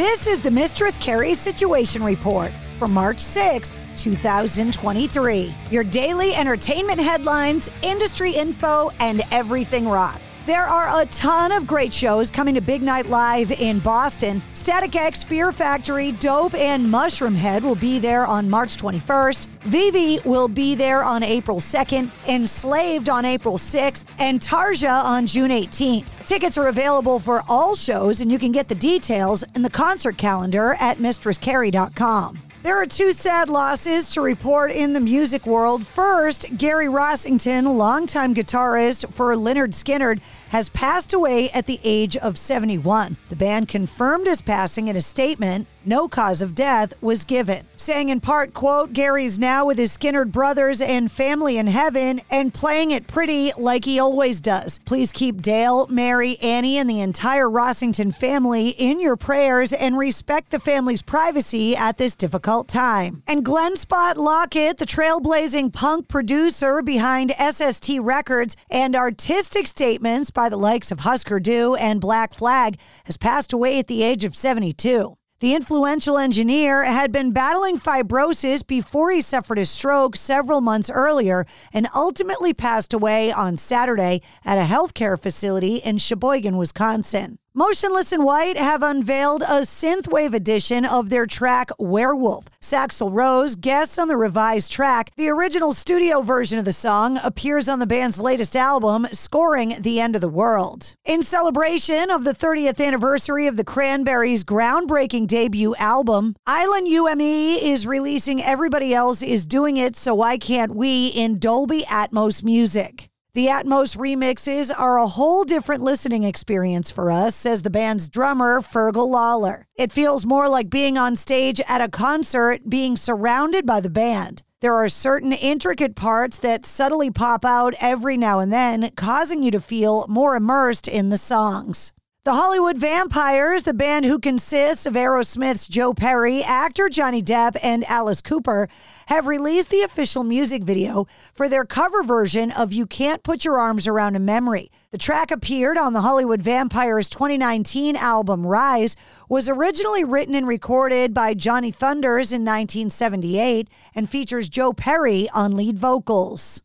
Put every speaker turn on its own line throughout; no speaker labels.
This is the Mistress Carrie Situation Report for March 6th, 2023. Your daily entertainment headlines, industry info, and everything rock. There are a ton of great shows coming to Big Night Live in Boston. Static X, Fear Factory, Dope, and Mushroomhead will be there on March 21st. Vivi will be there on April 2nd, Enslaved on April 6th, and Tarja on June 18th. Tickets are available for all shows, and you can get the details in the concert calendar at mistresscarrie.com. There are two sad losses to report in the music world. First, Gary Rossington, longtime guitarist for Lynyrd Skynyrd, has passed away at the age of 71. The band confirmed his passing in a statement. No cause of death was given, saying in part, quote, Gary's now with his Skynyrd brothers and family in heaven and playing it pretty like he always does. Please keep Dale, Mary, Annie, and the entire Rossington family in your prayers and respect the family's privacy at this difficult time. And Glen Spot Lockett, the trailblazing punk producer behind SST Records and artistic statements by the likes of Husker Du and Black Flag, has passed away at the age of 72. The influential engineer had been battling fibrosis before he suffered a stroke several months earlier and ultimately passed away on Saturday at a healthcare facility in Sheboygan, Wisconsin. Motionless in White have unveiled a synthwave edition of their track Werewolf. Saxl Rose guests on the revised track. The original studio version of the song appears on the band's latest album, Scoring the End of the World. In celebration of the 30th anniversary of the Cranberries' groundbreaking debut album, Island UME is releasing Everybody Else Is Doing It So Why Can't We in Dolby Atmos music. The Atmos remixes are a whole different listening experience for us, says the band's drummer, Fergal Lawler. It feels more like being on stage at a concert, being surrounded by the band. There are certain intricate parts that subtly pop out every now and then, causing you to feel more immersed in the songs. The Hollywood Vampires, the band who consists of Aerosmith's Joe Perry, actor Johnny Depp, and Alice Cooper, have released the official music video for their cover version of You Can't Put Your Arms Around a Memory. The track appeared on the Hollywood Vampires 2019 album Rise, was originally written and recorded by Johnny Thunders in 1978, and features Joe Perry on lead vocals.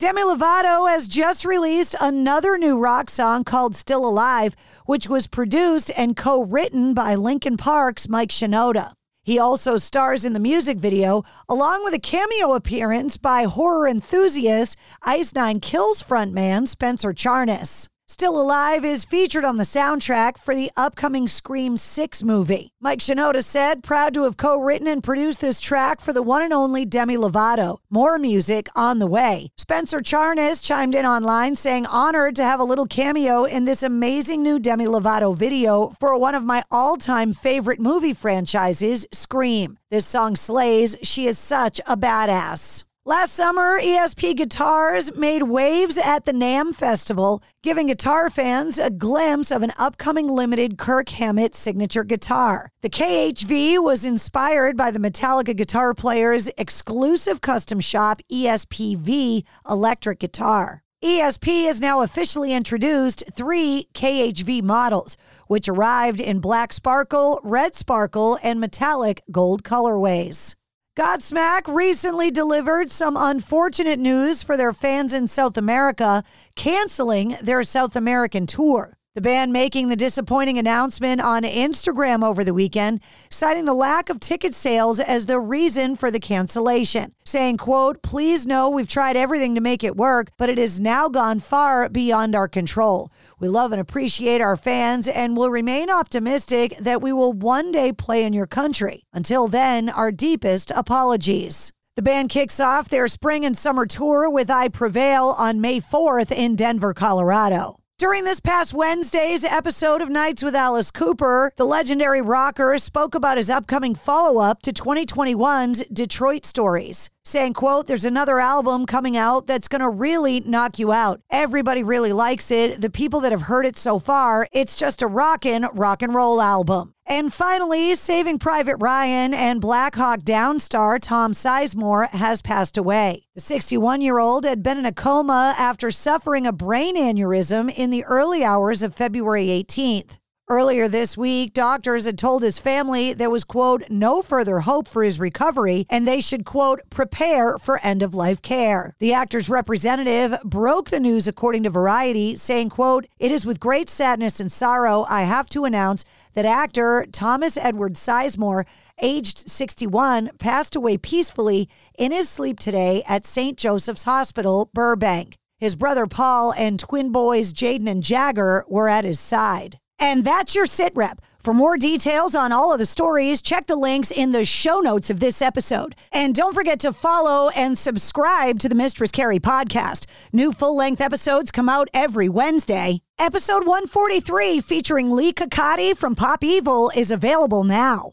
Demi Lovato has just released another new rock song called Still Alive, which was produced and co written by Linkin Park's Mike Shinoda. He also stars in the music video, along with a cameo appearance by horror enthusiast Ice Nine Kills frontman Spencer Charnas. Still Alive is featured on the soundtrack for the upcoming Scream 6 movie. Mike Shinoda said, proud to have co written and produced this track for the one and only Demi Lovato. More music on the way. Spencer Charnas chimed in online saying, honored to have a little cameo in this amazing new Demi Lovato video for one of my all time favorite movie franchises, Scream. This song slays. She is such a badass. Last summer, ESP Guitars made waves at the NAMM Festival, giving guitar fans a glimpse of an upcoming limited Kirk Hammett signature guitar. The KHV was inspired by the Metallica guitar player's exclusive custom shop ESPV electric guitar. ESP has now officially introduced three KHV models, which arrived in black sparkle, red sparkle, and metallic gold colorways. Godsmack recently delivered some unfortunate news for their fans in South America, canceling their South American tour. The band making the disappointing announcement on Instagram over the weekend, citing the lack of ticket sales as the reason for the cancellation, saying, quote, please know we've tried everything to make it work, but it has now gone far beyond our control. We love and appreciate our fans and will remain optimistic that we will one day play in your country. Until then, our deepest apologies. The band kicks off their spring and summer tour with I Prevail on May 4th in Denver, Colorado. During this past Wednesday's episode of Nights with Alice Cooper, the legendary rocker spoke about his upcoming follow-up to 2021's Detroit Stories, saying, quote, there's another album coming out that's going to really knock you out. Everybody really likes it. The people that have heard it so far, it's just a rockin' rock and roll album. And finally, Saving Private Ryan and Black Hawk Down star Tom Sizemore has passed away. The 61 year old had been in a coma after suffering a brain aneurysm in the early hours of February 18th. Earlier this week, doctors had told his family there was, quote, no further hope for his recovery and they should, quote, prepare for end of life care. The actor's representative broke the news according to Variety, saying, quote, it is with great sadness and sorrow I have to announce that actor Thomas Edward Sizemore, aged 61, passed away peacefully in his sleep today at St. Joseph's Hospital, Burbank. His brother Paul and twin boys Jaden and Jagger were at his side. And that's your sit rep. For more details on all of the stories, check the links in the show notes of this episode. And don't forget to follow and subscribe to the Mistress Carrie podcast. New full length episodes come out every Wednesday. Episode 143, featuring Leigh Kakaty from Pop Evil, is available now.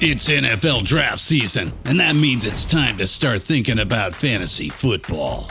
It's NFL draft season, and that means it's time to start thinking about fantasy football.